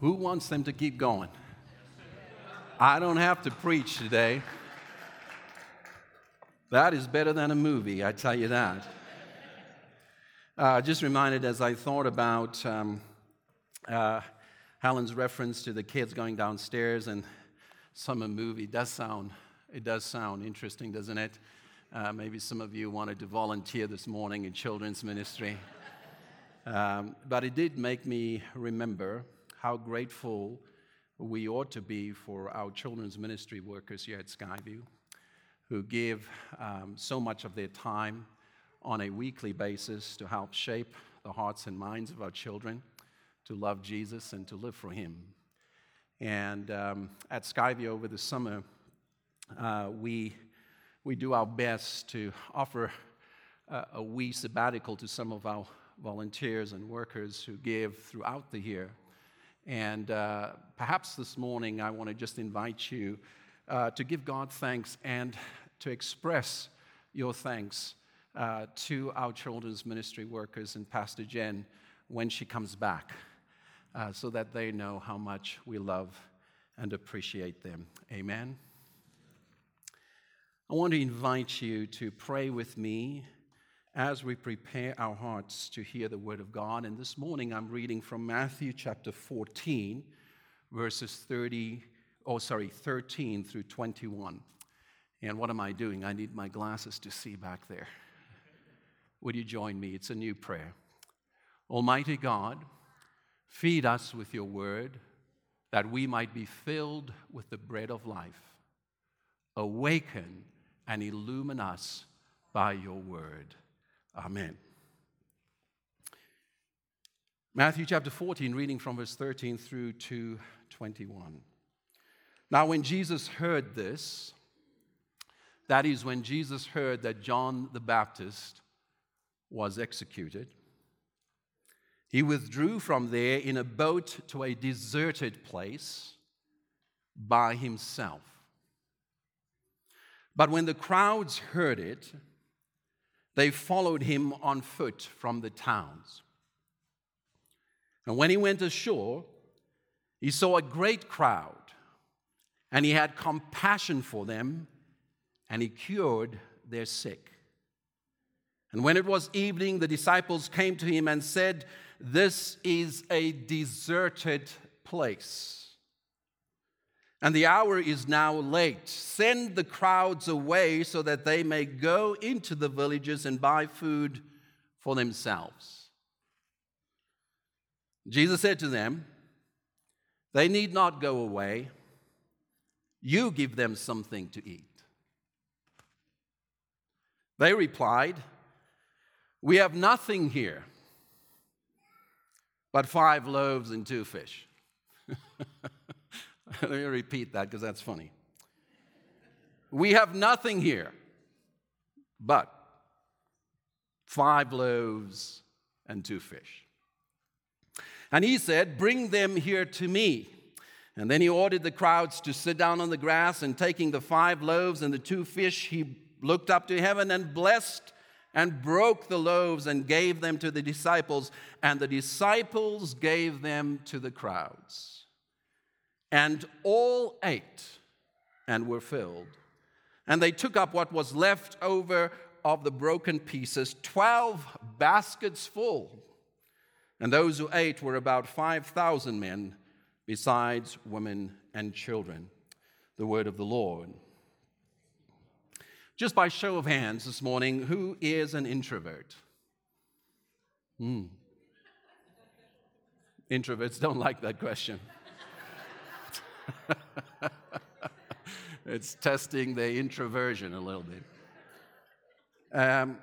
Who wants them to keep going? I don't have to preach today. That is better than a movie, I tell you that. Uh, just reminded as I thought about um, uh, Helen's reference to the kids going downstairs and summer movie does sound it does sound interesting, doesn't it? Uh, maybe some of you wanted to volunteer this morning in children's ministry. Um, but it did make me remember how grateful we ought to be for our children's ministry workers here at Skyview, who give um, so much of their time on a weekly basis to help shape the hearts and minds of our children to love Jesus and to live for Him. And um, at Skyview over the summer, uh, we, we do our best to offer a, a wee sabbatical to some of our volunteers and workers who give throughout the year. And uh, perhaps this morning I want to just invite you uh, to give God thanks and to express your thanks uh, to our children's ministry workers and Pastor Jen when she comes back uh, so that they know how much we love and appreciate them. Amen. I want to invite you to pray with me as we prepare our hearts to hear the Word of God. And this morning I'm reading from Matthew chapter 14, verses 30, oh, sorry, 13 through 21. And what am I doing? I need my glasses to see back there. Would you join me? It's a new prayer. Almighty God, feed us with your word that we might be filled with the bread of life. Awaken and illumine us by your word. Amen. Matthew chapter 14, reading from verse 13 through to 21. Now, when Jesus heard this, that is, when Jesus heard that John the Baptist was executed, he withdrew from there in a boat to a deserted place by himself. But when the crowds heard it, they followed him on foot from the towns. And when he went ashore, he saw a great crowd, and he had compassion for them, and he cured their sick. And when it was evening, the disciples came to him and said, This is a deserted place and the hour is now late. Send the crowds away so that they may go into the villages and buy food for themselves. Jesus said to them, They need not go away. You give them something to eat. They replied, We have nothing here but five loaves and two fish. Let me repeat that because that's funny. We have nothing here but five loaves and two fish. And he said, Bring them here to me. And then he ordered the crowds to sit down on the grass, and taking the five loaves and the two fish, he looked up to heaven and blessed and broke the loaves and gave them to the disciples, and the disciples gave them to the crowds. And all ate and were filled. And they took up what was left over of the broken pieces, 12 baskets full. And those who ate were about 5,000 men, besides women and children. The word of the Lord. Just by show of hands this morning, who is an introvert? Hmm. Introverts don't like that question. it's testing the introversion a little bit. Um,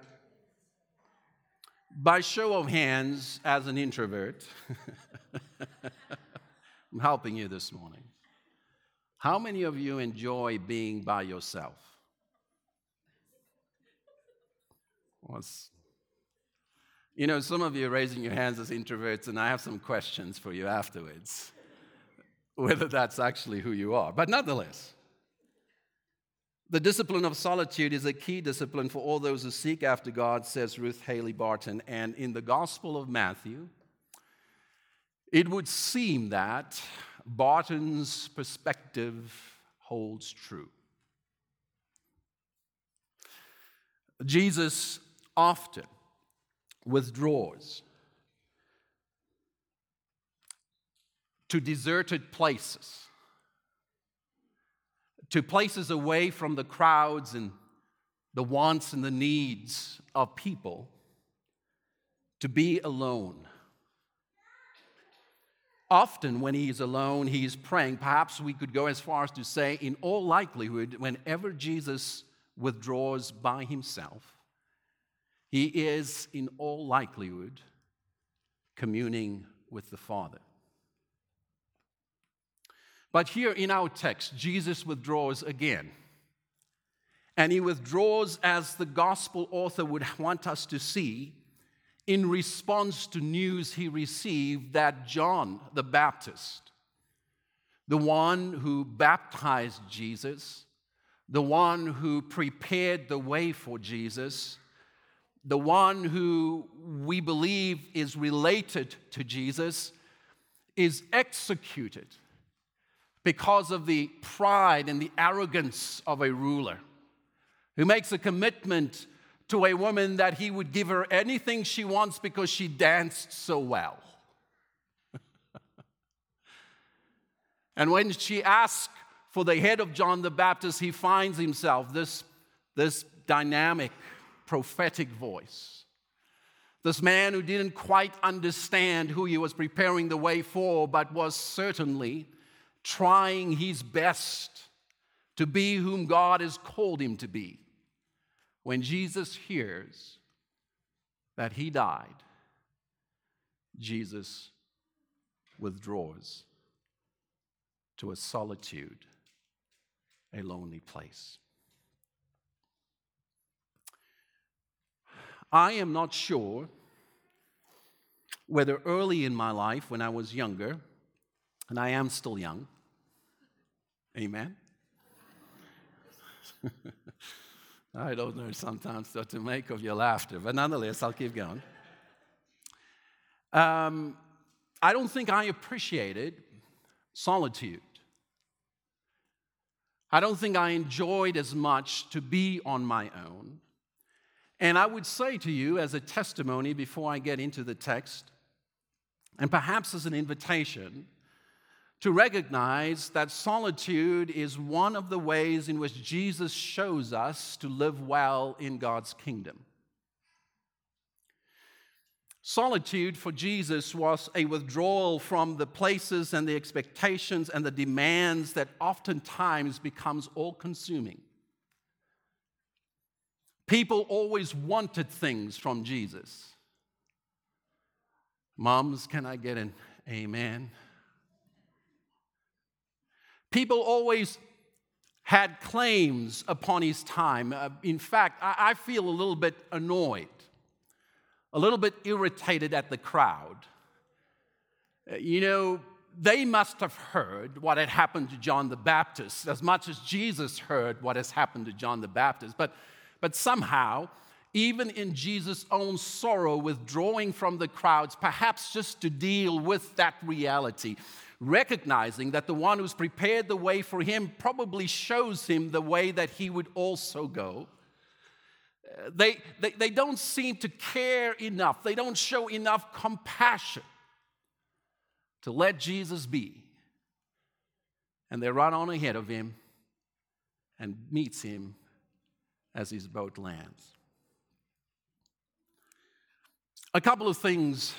by show of hands, as an introvert, I'm helping you this morning. How many of you enjoy being by yourself? What's, you know, some of you are raising your hands as introverts, and I have some questions for you afterwards whether that's actually who you are. But nonetheless, the discipline of solitude is a key discipline for all those who seek after God, says Ruth Haley Barton. And in the Gospel of Matthew, it would seem that Barton's perspective holds true. Jesus often withdraws to deserted places, to places away from the crowds and the wants and the needs of people, to be alone. Often, when he is alone, he is praying. Perhaps we could go as far as to say, in all likelihood, whenever Jesus withdraws by himself, he is, in all likelihood, communing with the Father. But here in our text, Jesus withdraws again. And he withdraws as the gospel author would want us to see in response to news he received that John the Baptist, the one who baptized Jesus, the one who prepared the way for Jesus, the one who we believe is related to Jesus, is executed because of the pride and the arrogance of a ruler who makes a commitment to a woman that he would give her anything she wants because she danced so well. and when she asks for the head of John the Baptist, he finds himself this, this dynamic, prophetic voice. This man who didn't quite understand who he was preparing the way for, but was certainly trying his best to be whom God has called him to be. When Jesus hears that he died, Jesus withdraws to a solitude, a lonely place. I am not sure whether early in my life, when I was younger, and I am still young, Amen? I don't know sometimes what to make of your laughter, but nonetheless, I'll keep going. Um, I don't think I appreciated solitude. I don't think I enjoyed as much to be on my own. And I would say to you, as a testimony before I get into the text, and perhaps as an invitation, to recognize that solitude is one of the ways in which Jesus shows us to live well in God's kingdom. Solitude for Jesus was a withdrawal from the places and the expectations and the demands that oftentimes becomes all consuming. People always wanted things from Jesus. Moms, can I get an amen? People always had claims upon his time. Uh, in fact, I, I feel a little bit annoyed, a little bit irritated at the crowd. Uh, you know, they must have heard what had happened to John the Baptist as much as Jesus heard what has happened to John the Baptist. But, but somehow, even in Jesus' own sorrow, withdrawing from the crowds, perhaps just to deal with that reality, recognizing that the one who's prepared the way for him probably shows him the way that he would also go. Uh, they, they, they don't seem to care enough, they don't show enough compassion to let Jesus be. And they run on ahead of him and meets him as his boat lands. A couple of things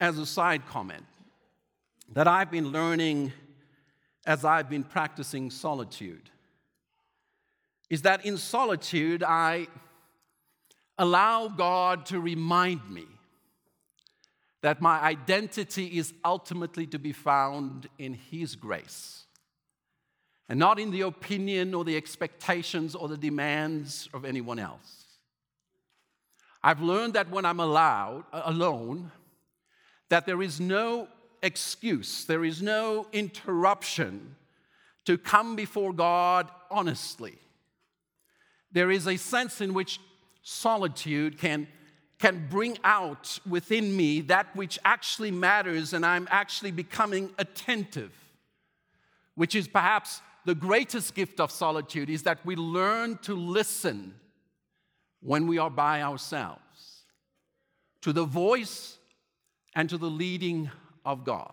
as a side comment that I've been learning as I've been practicing solitude is that in solitude, I allow God to remind me that my identity is ultimately to be found in His grace and not in the opinion or the expectations or the demands of anyone else. I've learned that when I'm allowed alone, that there is no excuse, there is no interruption to come before God honestly. There is a sense in which solitude can, can bring out within me that which actually matters, and I'm actually becoming attentive, which is perhaps the greatest gift of solitude, is that we learn to listen when we are by ourselves to the voice and to the leading of God.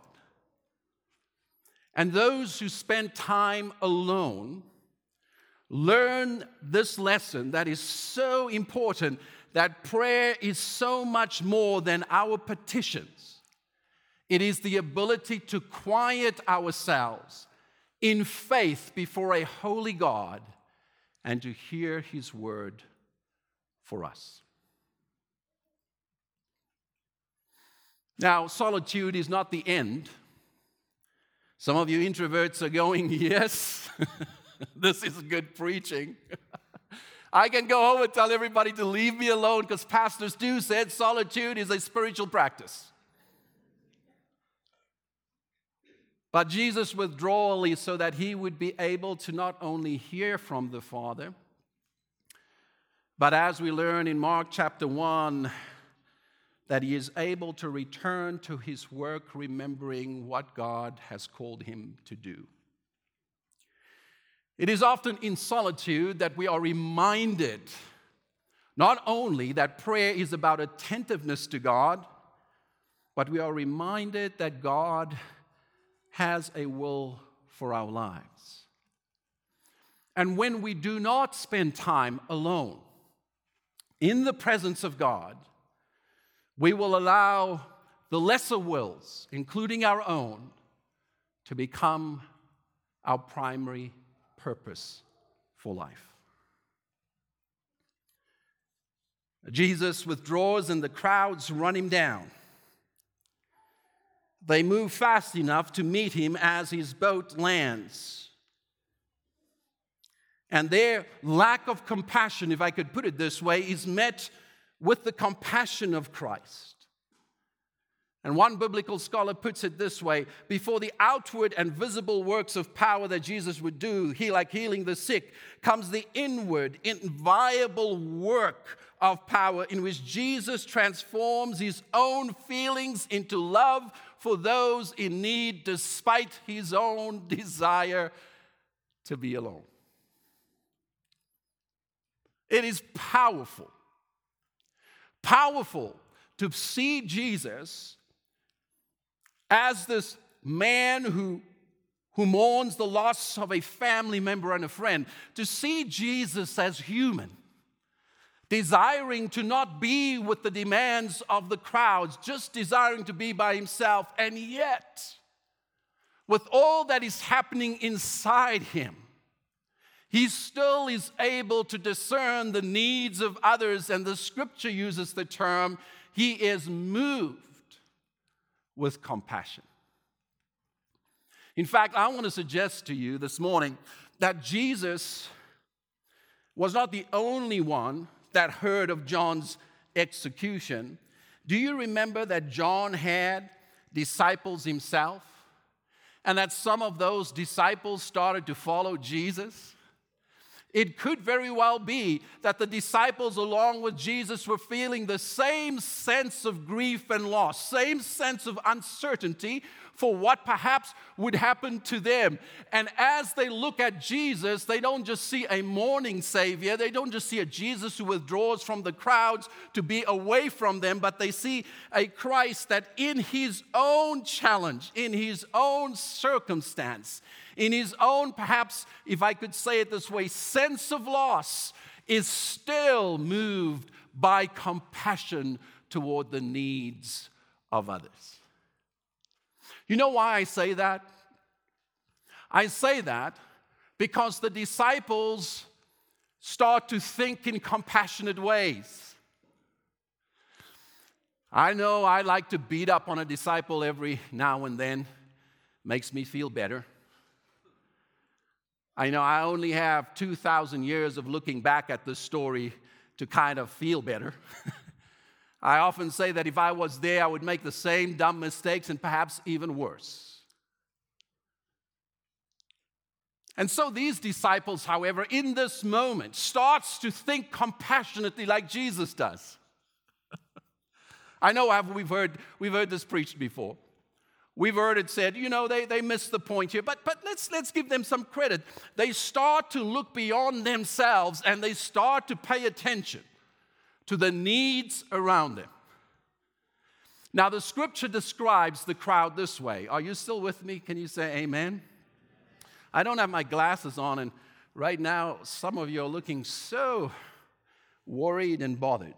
And those who spend time alone learn this lesson that is so important that prayer is so much more than our petitions. It is the ability to quiet ourselves in faith before a holy God and to hear His word for us. Now, solitude is not the end. Some of you introverts are going, Yes, this is good preaching. I can go home and tell everybody to leave me alone because Pastor Stu said solitude is a spiritual practice. But Jesus withdrawal is so that he would be able to not only hear from the Father, but as we learn in Mark chapter 1, that he is able to return to his work remembering what God has called him to do. It is often in solitude that we are reminded not only that prayer is about attentiveness to God, but we are reminded that God has a will for our lives. And when we do not spend time alone in the presence of God, we will allow the lesser wills, including our own, to become our primary purpose for life. Jesus withdraws and the crowds run him down. They move fast enough to meet him as his boat lands. And their lack of compassion, if I could put it this way, is met with the compassion of Christ. And one biblical scholar puts it this way before the outward and visible works of power that Jesus would do, he like healing the sick, comes the inward, inviolable work of power in which Jesus transforms his own feelings into love for those in need despite his own desire to be alone. It is powerful, powerful to see Jesus as this man who, who mourns the loss of a family member and a friend, to see Jesus as human, desiring to not be with the demands of the crowds, just desiring to be by himself, and yet, with all that is happening inside him, he still is able to discern the needs of others, and the scripture uses the term, he is moved with compassion. In fact, I want to suggest to you this morning that Jesus was not the only one that heard of John's execution. Do you remember that John had disciples himself? And that some of those disciples started to follow Jesus? It could very well be that the disciples, along with Jesus, were feeling the same sense of grief and loss, same sense of uncertainty for what perhaps would happen to them. And as they look at Jesus, they don't just see a mourning Savior, they don't just see a Jesus who withdraws from the crowds to be away from them, but they see a Christ that in his own challenge, in his own circumstance, in his own, perhaps, if I could say it this way, sense of loss, is still moved by compassion toward the needs of others. You know why I say that? I say that because the disciples start to think in compassionate ways. I know I like to beat up on a disciple every now and then, makes me feel better. I know I only have 2,000 years of looking back at this story to kind of feel better. I often say that if I was there, I would make the same dumb mistakes and perhaps even worse. And so these disciples, however, in this moment starts to think compassionately like Jesus does. I know we've heard, we've heard this preached before. We've heard it said, you know, they, they missed the point here, but, but let's, let's give them some credit. They start to look beyond themselves and they start to pay attention to the needs around them. Now, the scripture describes the crowd this way. Are you still with me? Can you say amen? I don't have my glasses on, and right now, some of you are looking so worried and bothered.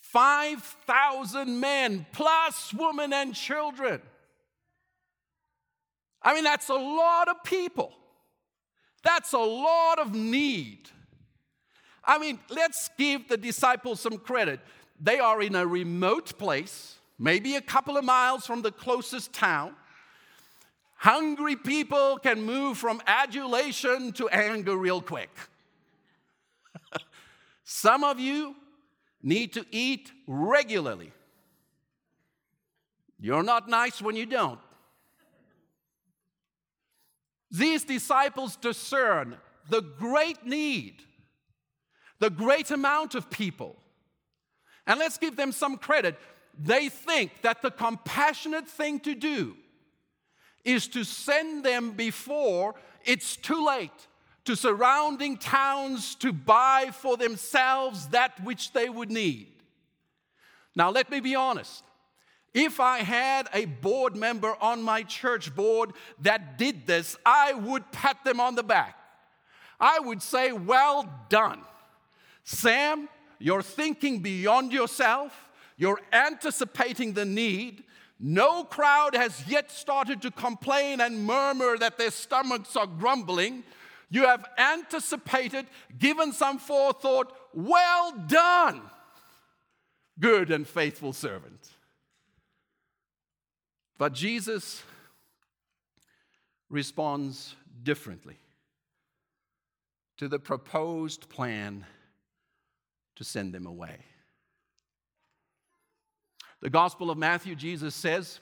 5,000 men plus women and children. I mean, that's a lot of people. That's a lot of need. I mean, let's give the disciples some credit. They are in a remote place, maybe a couple of miles from the closest town. Hungry people can move from adulation to anger real quick. Some of you need to eat regularly. You're not nice when you don't. These disciples discern the great need, the great amount of people. And let's give them some credit. They think that the compassionate thing to do is to send them before it's too late to surrounding towns to buy for themselves that which they would need. Now, let me be honest. If I had a board member on my church board that did this, I would pat them on the back. I would say, Well done. Sam, you're thinking beyond yourself, you're anticipating the need. No crowd has yet started to complain and murmur that their stomachs are grumbling. You have anticipated, given some forethought. Well done, good and faithful servant. But Jesus responds differently to the proposed plan to send them away. The Gospel of Matthew, Jesus says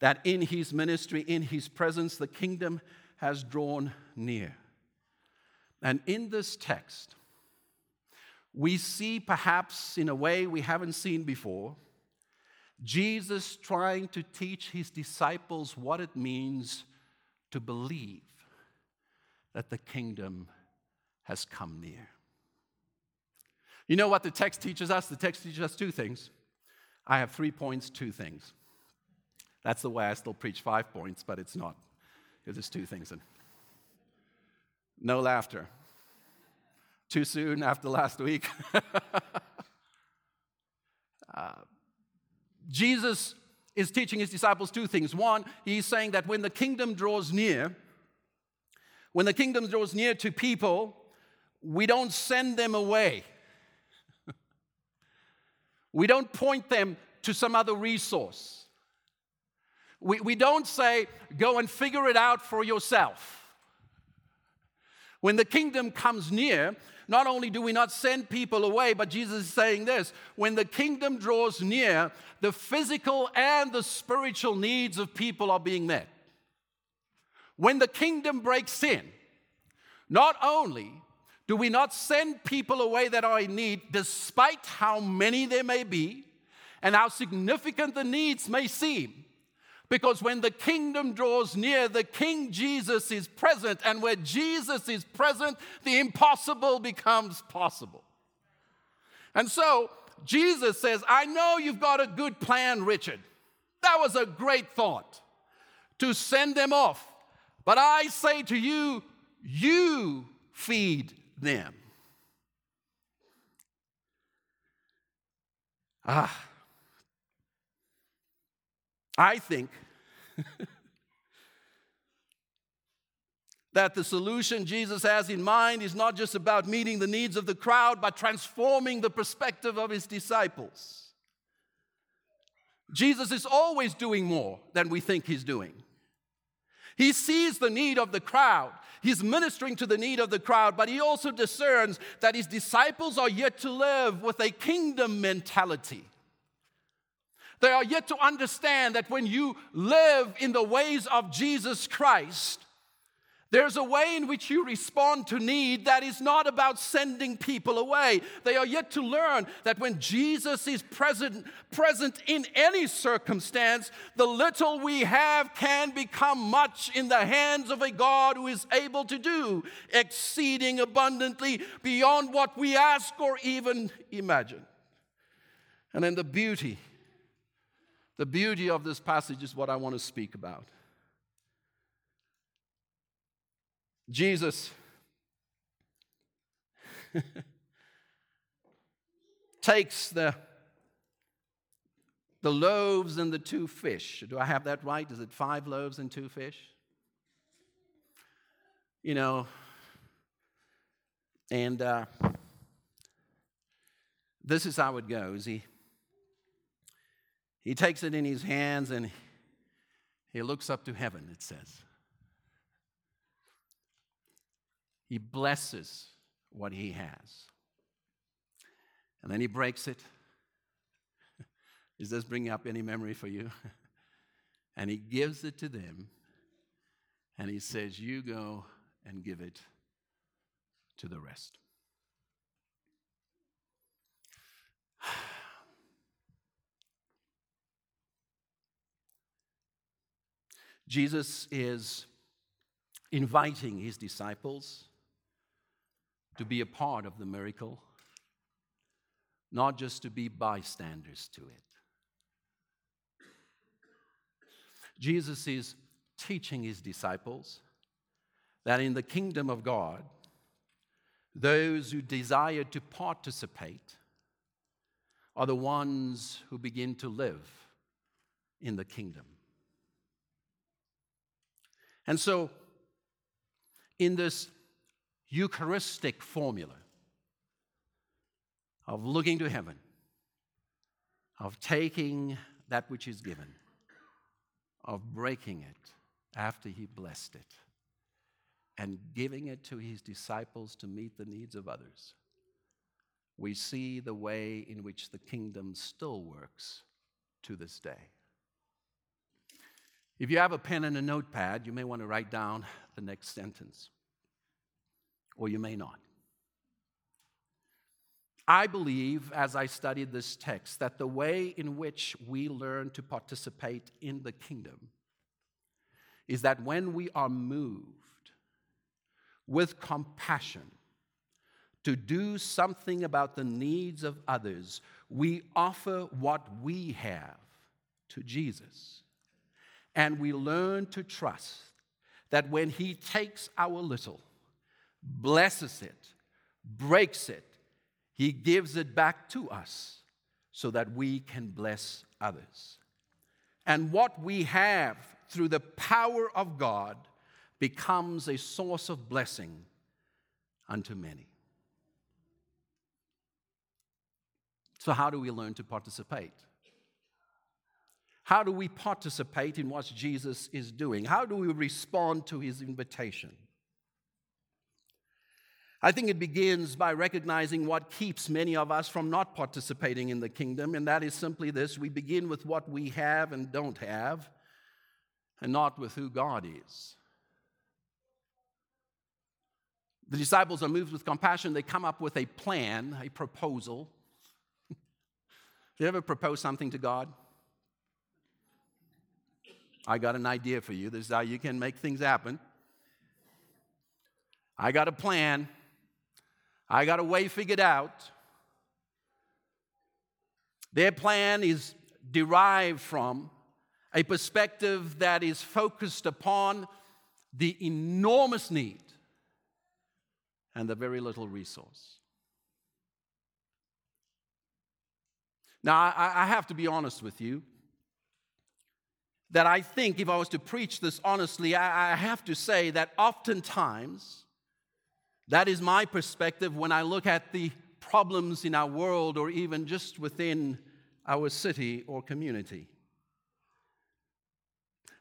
that in his ministry, in his presence, the kingdom has drawn near. And in this text, we see perhaps in a way we haven't seen before, Jesus trying to teach his disciples what it means to believe that the kingdom has come near. You know what the text teaches us? The text teaches us two things. I have three points, two things. That's the way I still preach five points, but it's not. There's two things in. No laughter. Too soon after last week. uh, Jesus is teaching his disciples two things. One, he's saying that when the kingdom draws near, when the kingdom draws near to people, we don't send them away. We don't point them to some other resource. We, we don't say, go and figure it out for yourself. When the kingdom comes near, not only do we not send people away, but Jesus is saying this when the kingdom draws near, the physical and the spiritual needs of people are being met. When the kingdom breaks in, not only do we not send people away that are in need, despite how many there may be and how significant the needs may seem, because when the kingdom draws near, the King Jesus is present. And where Jesus is present, the impossible becomes possible. And so Jesus says, I know you've got a good plan, Richard. That was a great thought to send them off. But I say to you, you feed them. Ah. I think that the solution Jesus has in mind is not just about meeting the needs of the crowd, but transforming the perspective of his disciples. Jesus is always doing more than we think he's doing. He sees the need of the crowd. He's ministering to the need of the crowd, but he also discerns that his disciples are yet to live with a kingdom mentality. They are yet to understand that when you live in the ways of Jesus Christ, There's a way in which you respond to need that is not about sending people away. They are yet to learn that when Jesus is present, present in any circumstance, the little we have can become much in the hands of a God who is able to do exceeding abundantly beyond what we ask or even imagine. And then the beauty, the beauty of this passage is what I want to speak about. Jesus takes the, the loaves and the two fish. Do I have that right? Is it five loaves and two fish? You know, and uh, this is how it goes. He, he takes it in his hands and he looks up to heaven, it says. He blesses what he has. And then he breaks it. Does this bring up any memory for you? and he gives it to them. And he says, You go and give it to the rest. Jesus is inviting his disciples to be a part of the miracle, not just to be bystanders to it. Jesus is teaching his disciples that in the kingdom of God, those who desire to participate are the ones who begin to live in the kingdom. And so, in this Eucharistic formula of looking to heaven, of taking that which is given, of breaking it after he blessed it, and giving it to his disciples to meet the needs of others, we see the way in which the kingdom still works to this day. If you have a pen and a notepad, you may want to write down the next sentence or you may not. I believe, as I studied this text, that the way in which we learn to participate in the kingdom is that when we are moved with compassion to do something about the needs of others, we offer what we have to Jesus. And we learn to trust that when He takes our little, blesses it, breaks it, he gives it back to us so that we can bless others. And what we have through the power of God becomes a source of blessing unto many. So, how do we learn to participate? How do we participate in what Jesus is doing? How do we respond to his invitation? I think it begins by recognizing what keeps many of us from not participating in the kingdom, and that is simply this we begin with what we have and don't have, and not with who God is. The disciples are moved with compassion. They come up with a plan, a proposal. you ever propose something to God? I got an idea for you. This is how you can make things happen. I got a plan. I got a way figured out. Their plan is derived from a perspective that is focused upon the enormous need and the very little resource. Now, I, I, have to be honest with you that I think if I was to preach this honestly, I, I have to say that oftentimes that is my perspective when I look at the problems in our world or even just within our city or community.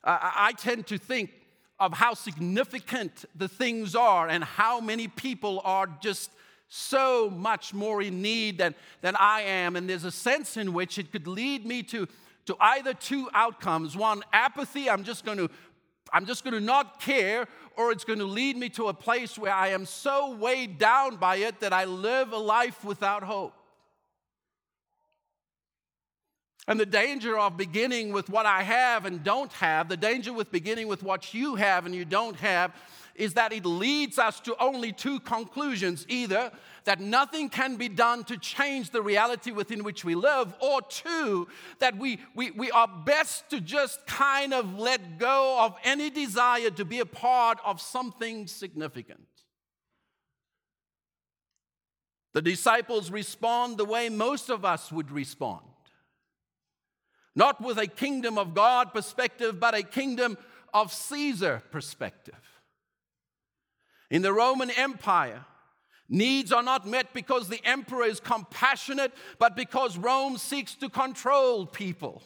I, tend to think of how significant the things are and how many people are just so much more in need than, than I am. And there's a sense in which it could lead me to, to either two outcomes one, apathy, I'm just going to I'm just going to not care, or it's going to lead me to a place where I am so weighed down by it that I live a life without hope. And the danger of beginning with what I have and don't have, the danger with beginning with what you have and you don't have, is that it leads us to only two conclusions either that nothing can be done to change the reality within which we live, or two, that we, we, we are best to just kind of let go of any desire to be a part of something significant. The disciples respond the way most of us would respond. Not with a kingdom of God perspective, but a kingdom of Caesar perspective. In the Roman Empire, needs are not met because the emperor is compassionate, but because Rome seeks to control people.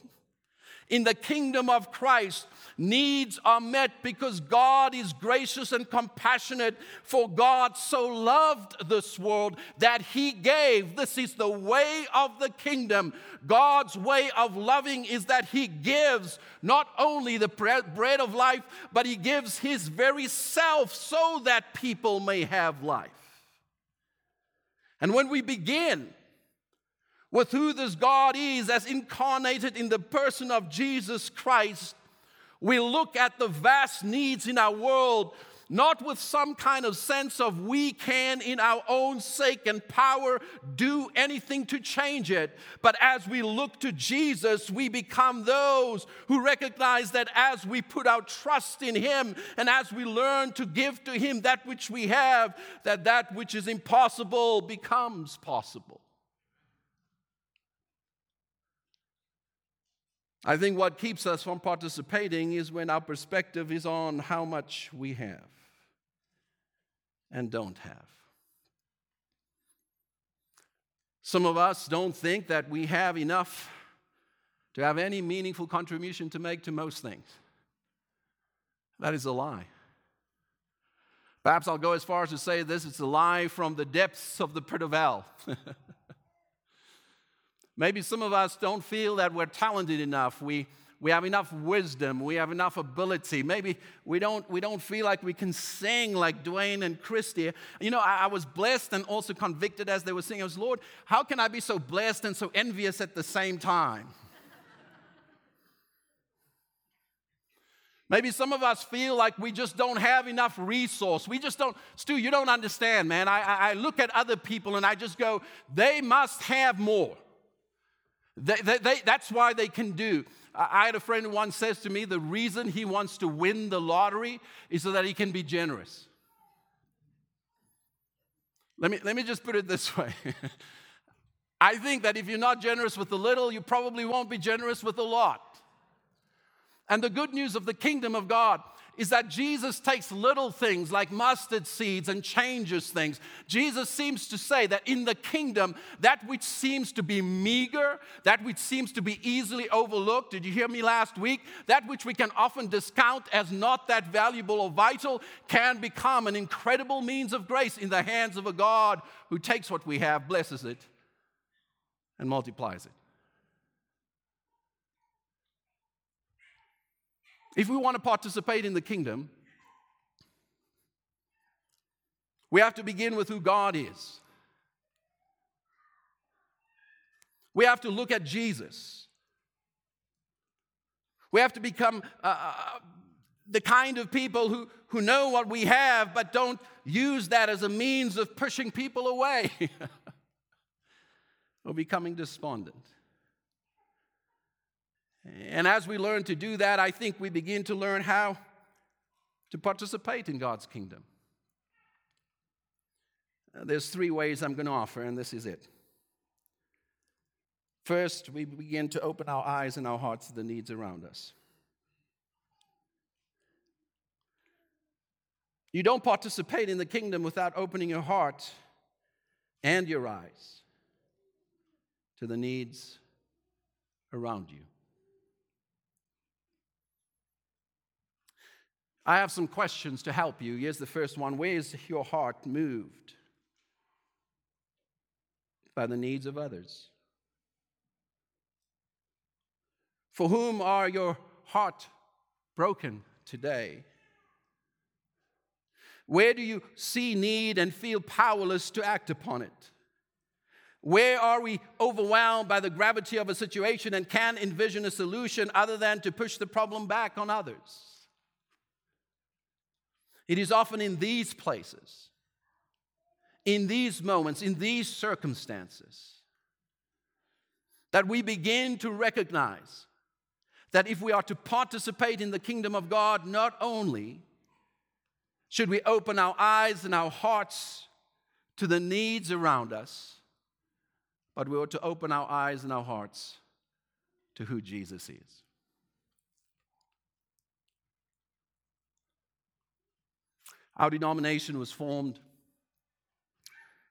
In the kingdom of Christ, needs are met because God is gracious and compassionate, for God so loved this world that He gave. This is the way of the kingdom. God's way of loving is that He gives not only the bread of life, but He gives His very self so that people may have life. And when we begin with who this God is as incarnated in the person of Jesus Christ, we look at the vast needs in our world not with some kind of sense of we can, in our own sake and power, do anything to change it. But as we look to Jesus, we become those who recognize that as we put our trust in Him and as we learn to give to Him that which we have, that that which is impossible becomes possible. I think what keeps us from participating is when our perspective is on how much we have and don't have. Some of us don't think that we have enough to have any meaningful contribution to make to most things. That is a lie. Perhaps I'll go as far as to say this it's a lie from the depths of the pit of hell. Maybe some of us don't feel that we're talented enough. We, we have enough wisdom. We have enough ability. Maybe we don't, we don't feel like we can sing like Dwayne and Christy. You know, I, I was blessed and also convicted as they were singing. I was, Lord, how can I be so blessed and so envious at the same time? Maybe some of us feel like we just don't have enough resource. We just don't, Stu, you don't understand, man. I, I look at other people and I just go, they must have more. They, they, they, that's why they can do. I had a friend who once says to me, the reason he wants to win the lottery is so that he can be generous. Let me, let me just put it this way. I think that if you're not generous with the little, you probably won't be generous with a lot. And the good news of the kingdom of God is that Jesus takes little things like mustard seeds and changes things. Jesus seems to say that in the kingdom, that which seems to be meager, that which seems to be easily overlooked, did you hear me last week? That which we can often discount as not that valuable or vital can become an incredible means of grace in the hands of a God who takes what we have, blesses it, and multiplies it. If we want to participate in the kingdom, we have to begin with who God is. We have to look at Jesus. We have to become uh, uh, the kind of people who, who know what we have but don't use that as a means of pushing people away or becoming despondent. And as we learn to do that, I think we begin to learn how to participate in God's kingdom. Uh, there's three ways I'm going to offer, and this is it. First, we begin to open our eyes and our hearts to the needs around us. You don't participate in the kingdom without opening your heart and your eyes to the needs around you. I have some questions to help you. Here's the first one Where is your heart moved? By the needs of others. For whom are your heart broken today? Where do you see need and feel powerless to act upon it? Where are we overwhelmed by the gravity of a situation and can envision a solution other than to push the problem back on others? It is often in these places, in these moments, in these circumstances, that we begin to recognize that if we are to participate in the kingdom of God, not only should we open our eyes and our hearts to the needs around us, but we ought to open our eyes and our hearts to who Jesus is. Our denomination was formed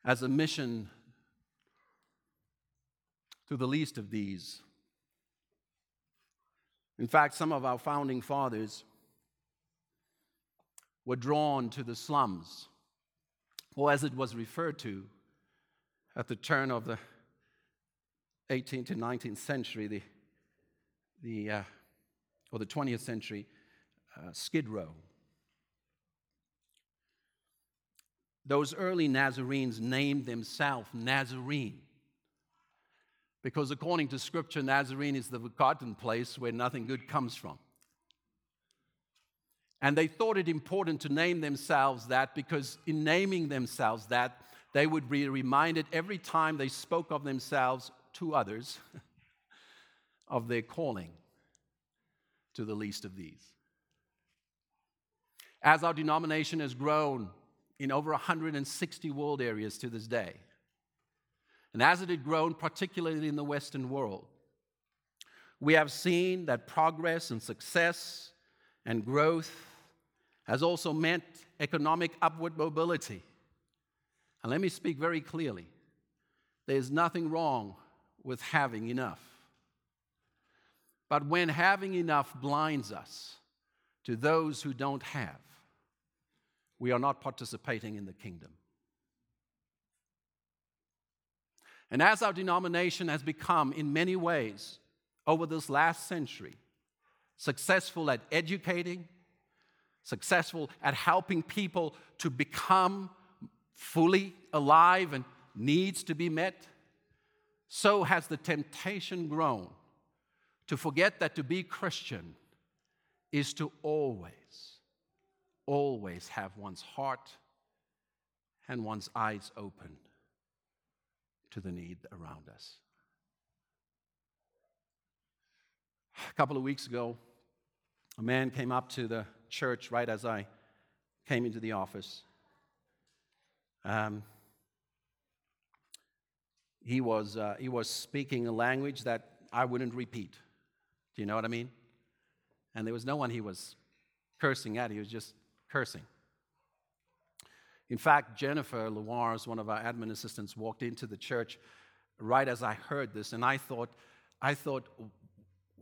as a mission to the least of these. In fact, some of our founding fathers were drawn to the slums, or as it was referred to at the turn of the 18th to 19th century, the, the, uh, or the 20th century, uh, Skid Row. Those early Nazarenes named themselves Nazarene because, according to Scripture, Nazarene is the forgotten place where nothing good comes from. And they thought it important to name themselves that because, in naming themselves that, they would be reminded every time they spoke of themselves to others of their calling to the least of these. As our denomination has grown in over 160 world areas to this day, and as it had grown, particularly in the Western world, we have seen that progress and success and growth has also meant economic upward mobility. And let me speak very clearly there's nothing wrong with having enough. But when having enough blinds us to those who don't have, we are not participating in the kingdom. And as our denomination has become, in many ways, over this last century, successful at educating, successful at helping people to become fully alive and needs to be met, so has the temptation grown to forget that to be Christian is to always, always have one's heart and one's eyes open to the need around us. A couple of weeks ago, a man came up to the church right as I came into the office. Um, he was, uh, he was speaking a language that I wouldn't repeat. Do you know what I mean? And there was no one he was cursing at, he was just cursing. In fact, Jennifer Lewars, one of our admin assistants, walked into the church right as I heard this, and I thought, I thought,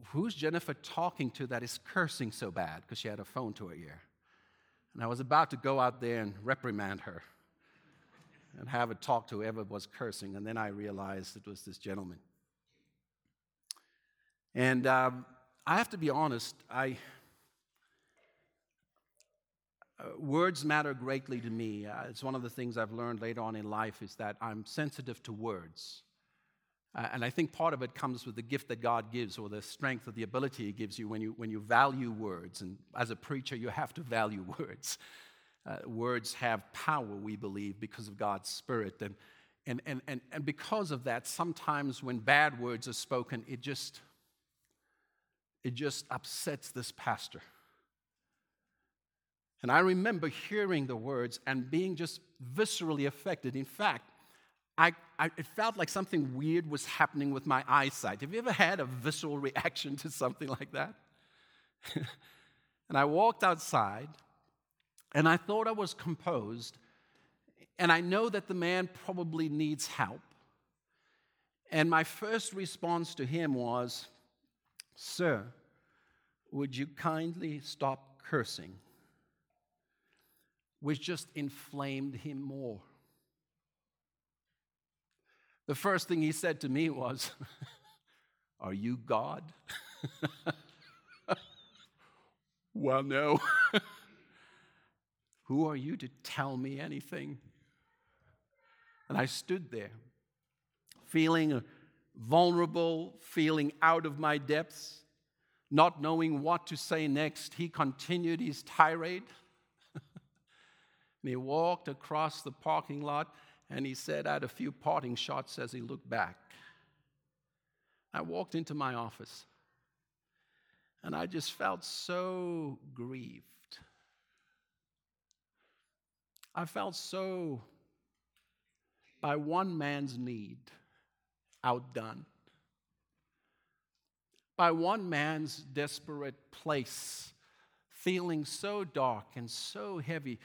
who's Jennifer talking to that is cursing so bad? Because she had a phone to her ear. And I was about to go out there and reprimand her and have a talk to whoever was cursing. And then I realized it was this gentleman. And um, I have to be honest, I, uh, words matter greatly to me. Uh, it's one of the things I've learned later on in life is that I'm sensitive to words. Uh, and I think part of it comes with the gift that God gives or the strength or the ability He gives you when you, when you value words. And as a preacher, you have to value words. Uh, words have power, we believe, because of God's Spirit. And, and, and, and, and because of that, sometimes when bad words are spoken, it just, it just upsets this pastor. And I remember hearing the words and being just viscerally affected. In fact, I, I, it felt like something weird was happening with my eyesight. Have you ever had a visceral reaction to something like that? and I walked outside and I thought I was composed, and I know that the man probably needs help. And my first response to him was, Sir, would you kindly stop cursing? Which just inflamed him more. The first thing he said to me was, Are you God? Well, no. Who are you to tell me anything? And I stood there, feeling vulnerable, feeling out of my depths, not knowing what to say next. He continued his tirade. He walked across the parking lot and he said, I had a few parting shots as he looked back. I walked into my office and I just felt so grieved. I felt so, by one man's need, outdone. By one man's desperate place, feeling so dark and so heavy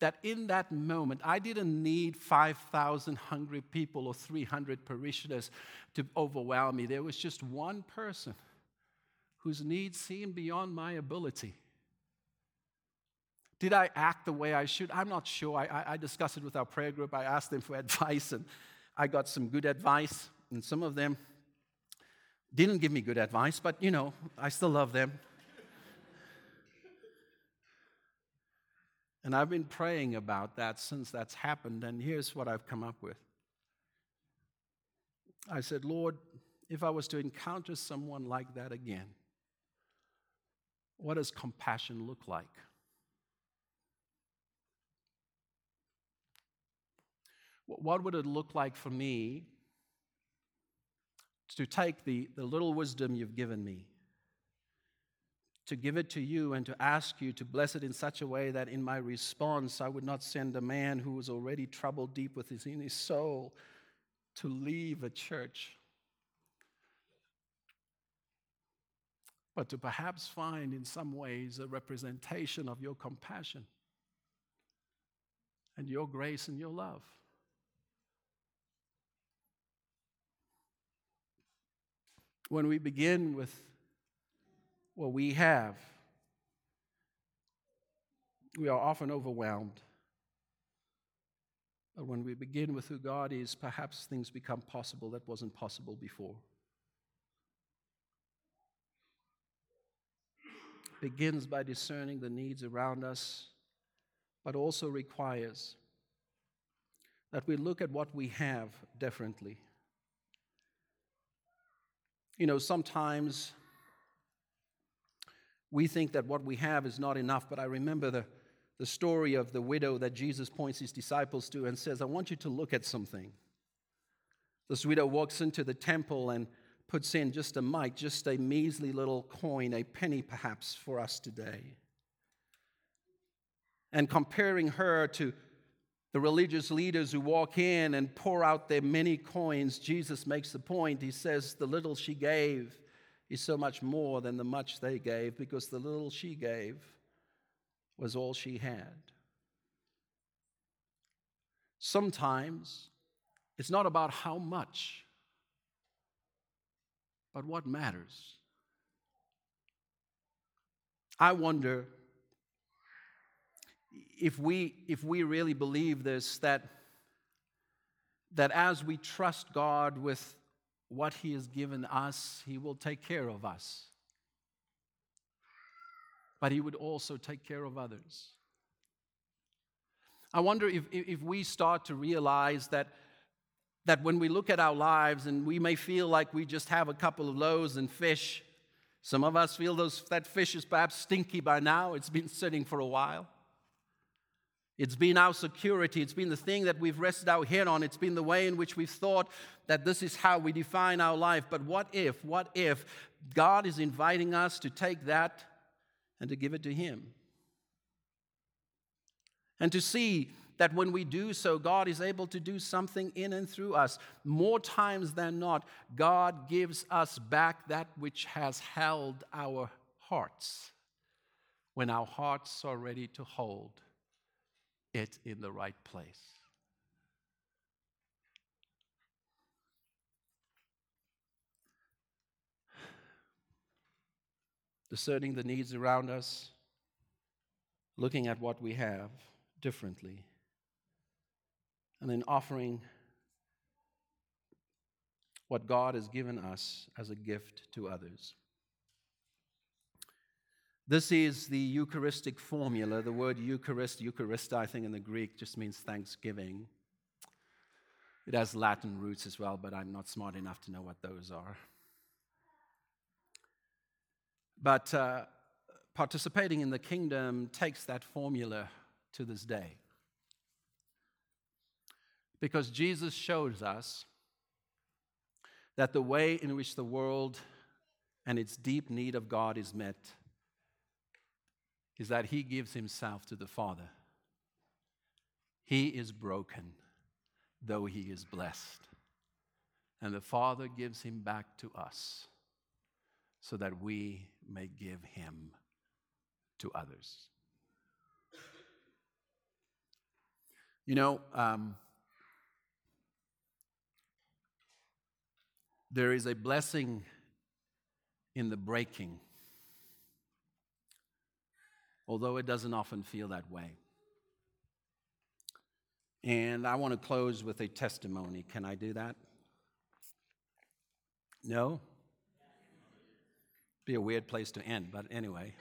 that in that moment, I didn't need 5,000 hungry people or 300 parishioners to overwhelm me. There was just one person whose needs seemed beyond my ability. Did I act the way I should? I'm not sure. I, I, I discussed it with our prayer group. I asked them for advice, and I got some good advice. And some of them didn't give me good advice, but you know, I still love them. And I've been praying about that since that's happened, and here's what I've come up with. I said, Lord, if I was to encounter someone like that again, what does compassion look like? What would it look like for me to take the, the little wisdom you've given me to give it to you and to ask you to bless it in such a way that in my response I would not send a man who was already troubled deep with his, in his soul to leave a church, but to perhaps find in some ways a representation of your compassion and your grace and your love. When we begin with what we have, we are often overwhelmed. But when we begin with who God is, perhaps things become possible that wasn't possible before. Begins by discerning the needs around us, but also requires that we look at what we have differently. You know, sometimes we think that what we have is not enough, but I remember the, the story of the widow that Jesus points his disciples to and says, I want you to look at something. This widow walks into the temple and puts in just a mite, just a measly little coin, a penny perhaps for us today. And comparing her to the religious leaders who walk in and pour out their many coins, Jesus makes the point. He says, The little she gave is so much more than the much they gave because the little she gave was all she had. Sometimes it's not about how much, but what matters. I wonder if we, if we really believe this that, that as we trust God with what He has given us, He will take care of us. But He would also take care of others. I wonder if, if we start to realize that, that when we look at our lives and we may feel like we just have a couple of loaves and fish, some of us feel those, that fish is perhaps stinky by now, it's been sitting for a while. It's been our security. It's been the thing that we've rested our head on. It's been the way in which we've thought that this is how we define our life. But what if, what if God is inviting us to take that and to give it to Him? And to see that when we do so, God is able to do something in and through us. More times than not, God gives us back that which has held our hearts when our hearts are ready to hold it in the right place. Discerning the needs around us, looking at what we have differently, and then offering what God has given us as a gift to others. This is the Eucharistic formula. The word Eucharist, Eucharist, I think in the Greek, just means thanksgiving. It has Latin roots as well, but I'm not smart enough to know what those are. But uh, participating in the kingdom takes that formula to this day. Because Jesus shows us that the way in which the world and its deep need of God is met is that he gives himself to the Father. He is broken, though he is blessed. And the Father gives him back to us so that we may give him to others. You know, um, there is a blessing in the breaking although it doesn't often feel that way. And I want to close with a testimony. Can I do that? No? Be a weird place to end, but anyway.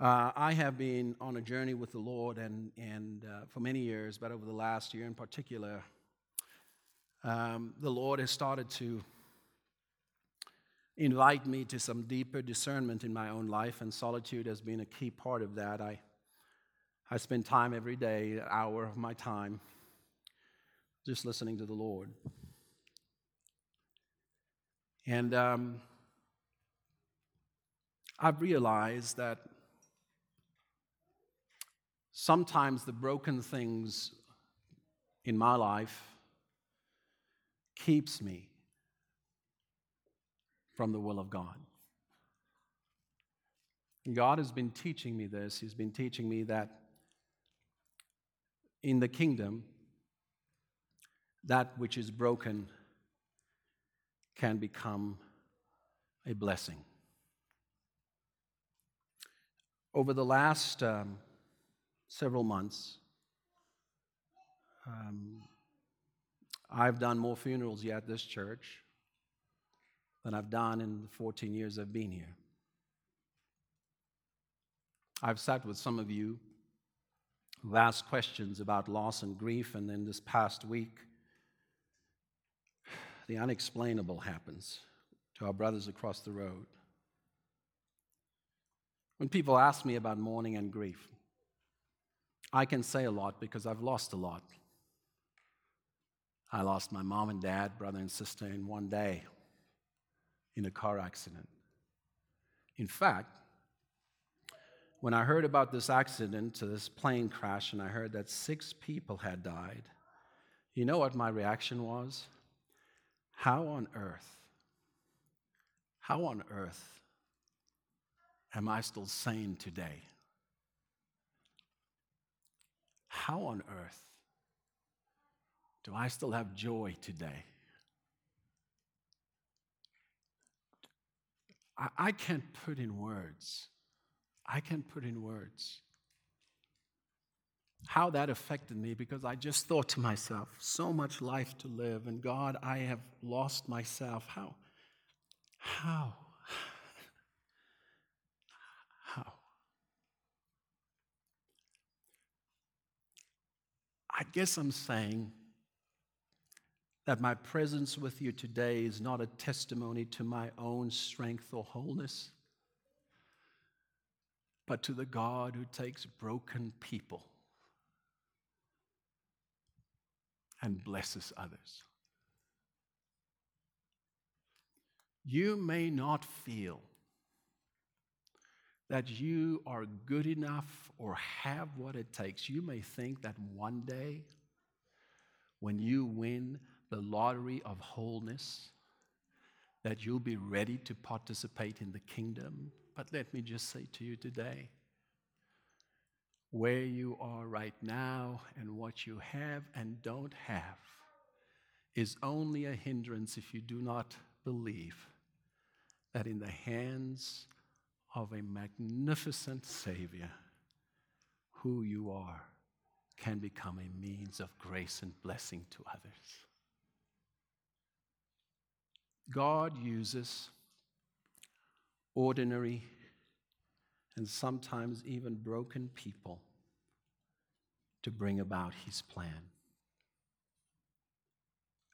Uh, I have been on a journey with the Lord and, and uh, for many years, but over the last year in particular, um, the Lord has started to invite me to some deeper discernment in my own life, and solitude has been a key part of that. I, I spend time every day, an hour of my time, just listening to the Lord. And um, I've realized that sometimes the broken things in my life keeps me from the will of God. God has been teaching me this. He's been teaching me that in the kingdom, that which is broken can become a blessing. Over the last um, several months, um, I've done more funerals yet at this church than I've done in the 14 years I've been here. I've sat with some of you who asked questions about loss and grief, and then this past week, the unexplainable happens to our brothers across the road. When people ask me about mourning and grief, I can say a lot because I've lost a lot. I lost my mom and dad, brother and sister in one day in a car accident. In fact, when I heard about this accident, uh, this plane crash, and I heard that six people had died, you know what my reaction was? How on earth, how on earth am I still sane today? How on earth do I still have joy today? I, I can't put in words. I can't put in words how that affected me because I just thought to myself, so much life to live, and God, I have lost myself. How? How? How? I guess I'm saying that my presence with you today is not a testimony to my own strength or wholeness, but to the God who takes broken people and blesses others. You may not feel that you are good enough or have what it takes. You may think that one day, when you win the lottery of wholeness, that you'll be ready to participate in the kingdom. But let me just say to you today where you are right now and what you have and don't have is only a hindrance if you do not believe that in the hands of a magnificent Savior, who you are can become a means of grace and blessing to others. God uses ordinary, and sometimes even broken people to bring about His plan.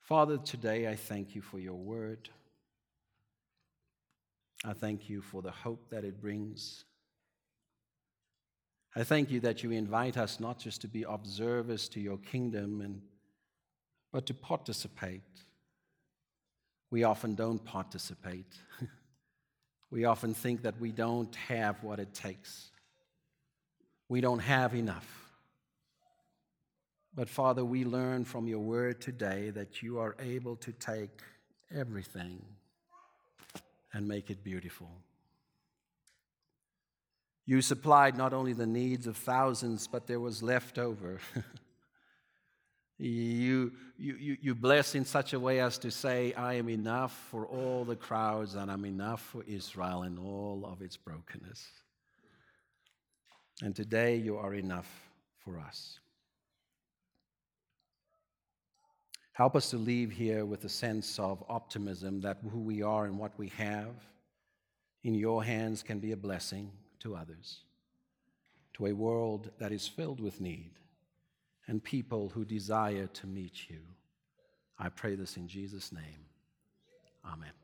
Father, today I thank you for your word. I thank you for the hope that it brings. I thank you that you invite us not just to be observers to your kingdom, and, but to participate. We often don't participate. we often think that we don't have what it takes. We don't have enough. But Father, we learn from your word today that you are able to take everything and make it beautiful. You supplied not only the needs of thousands, but there was left over. you, you, you bless in such a way as to say, I am enough for all the crowds, and I'm enough for Israel and all of its brokenness. And today you are enough for us. Help us to leave here with a sense of optimism that who we are and what we have in your hands can be a blessing to others, to a world that is filled with need, and people who desire to meet you. I pray this in Jesus' name. Amen.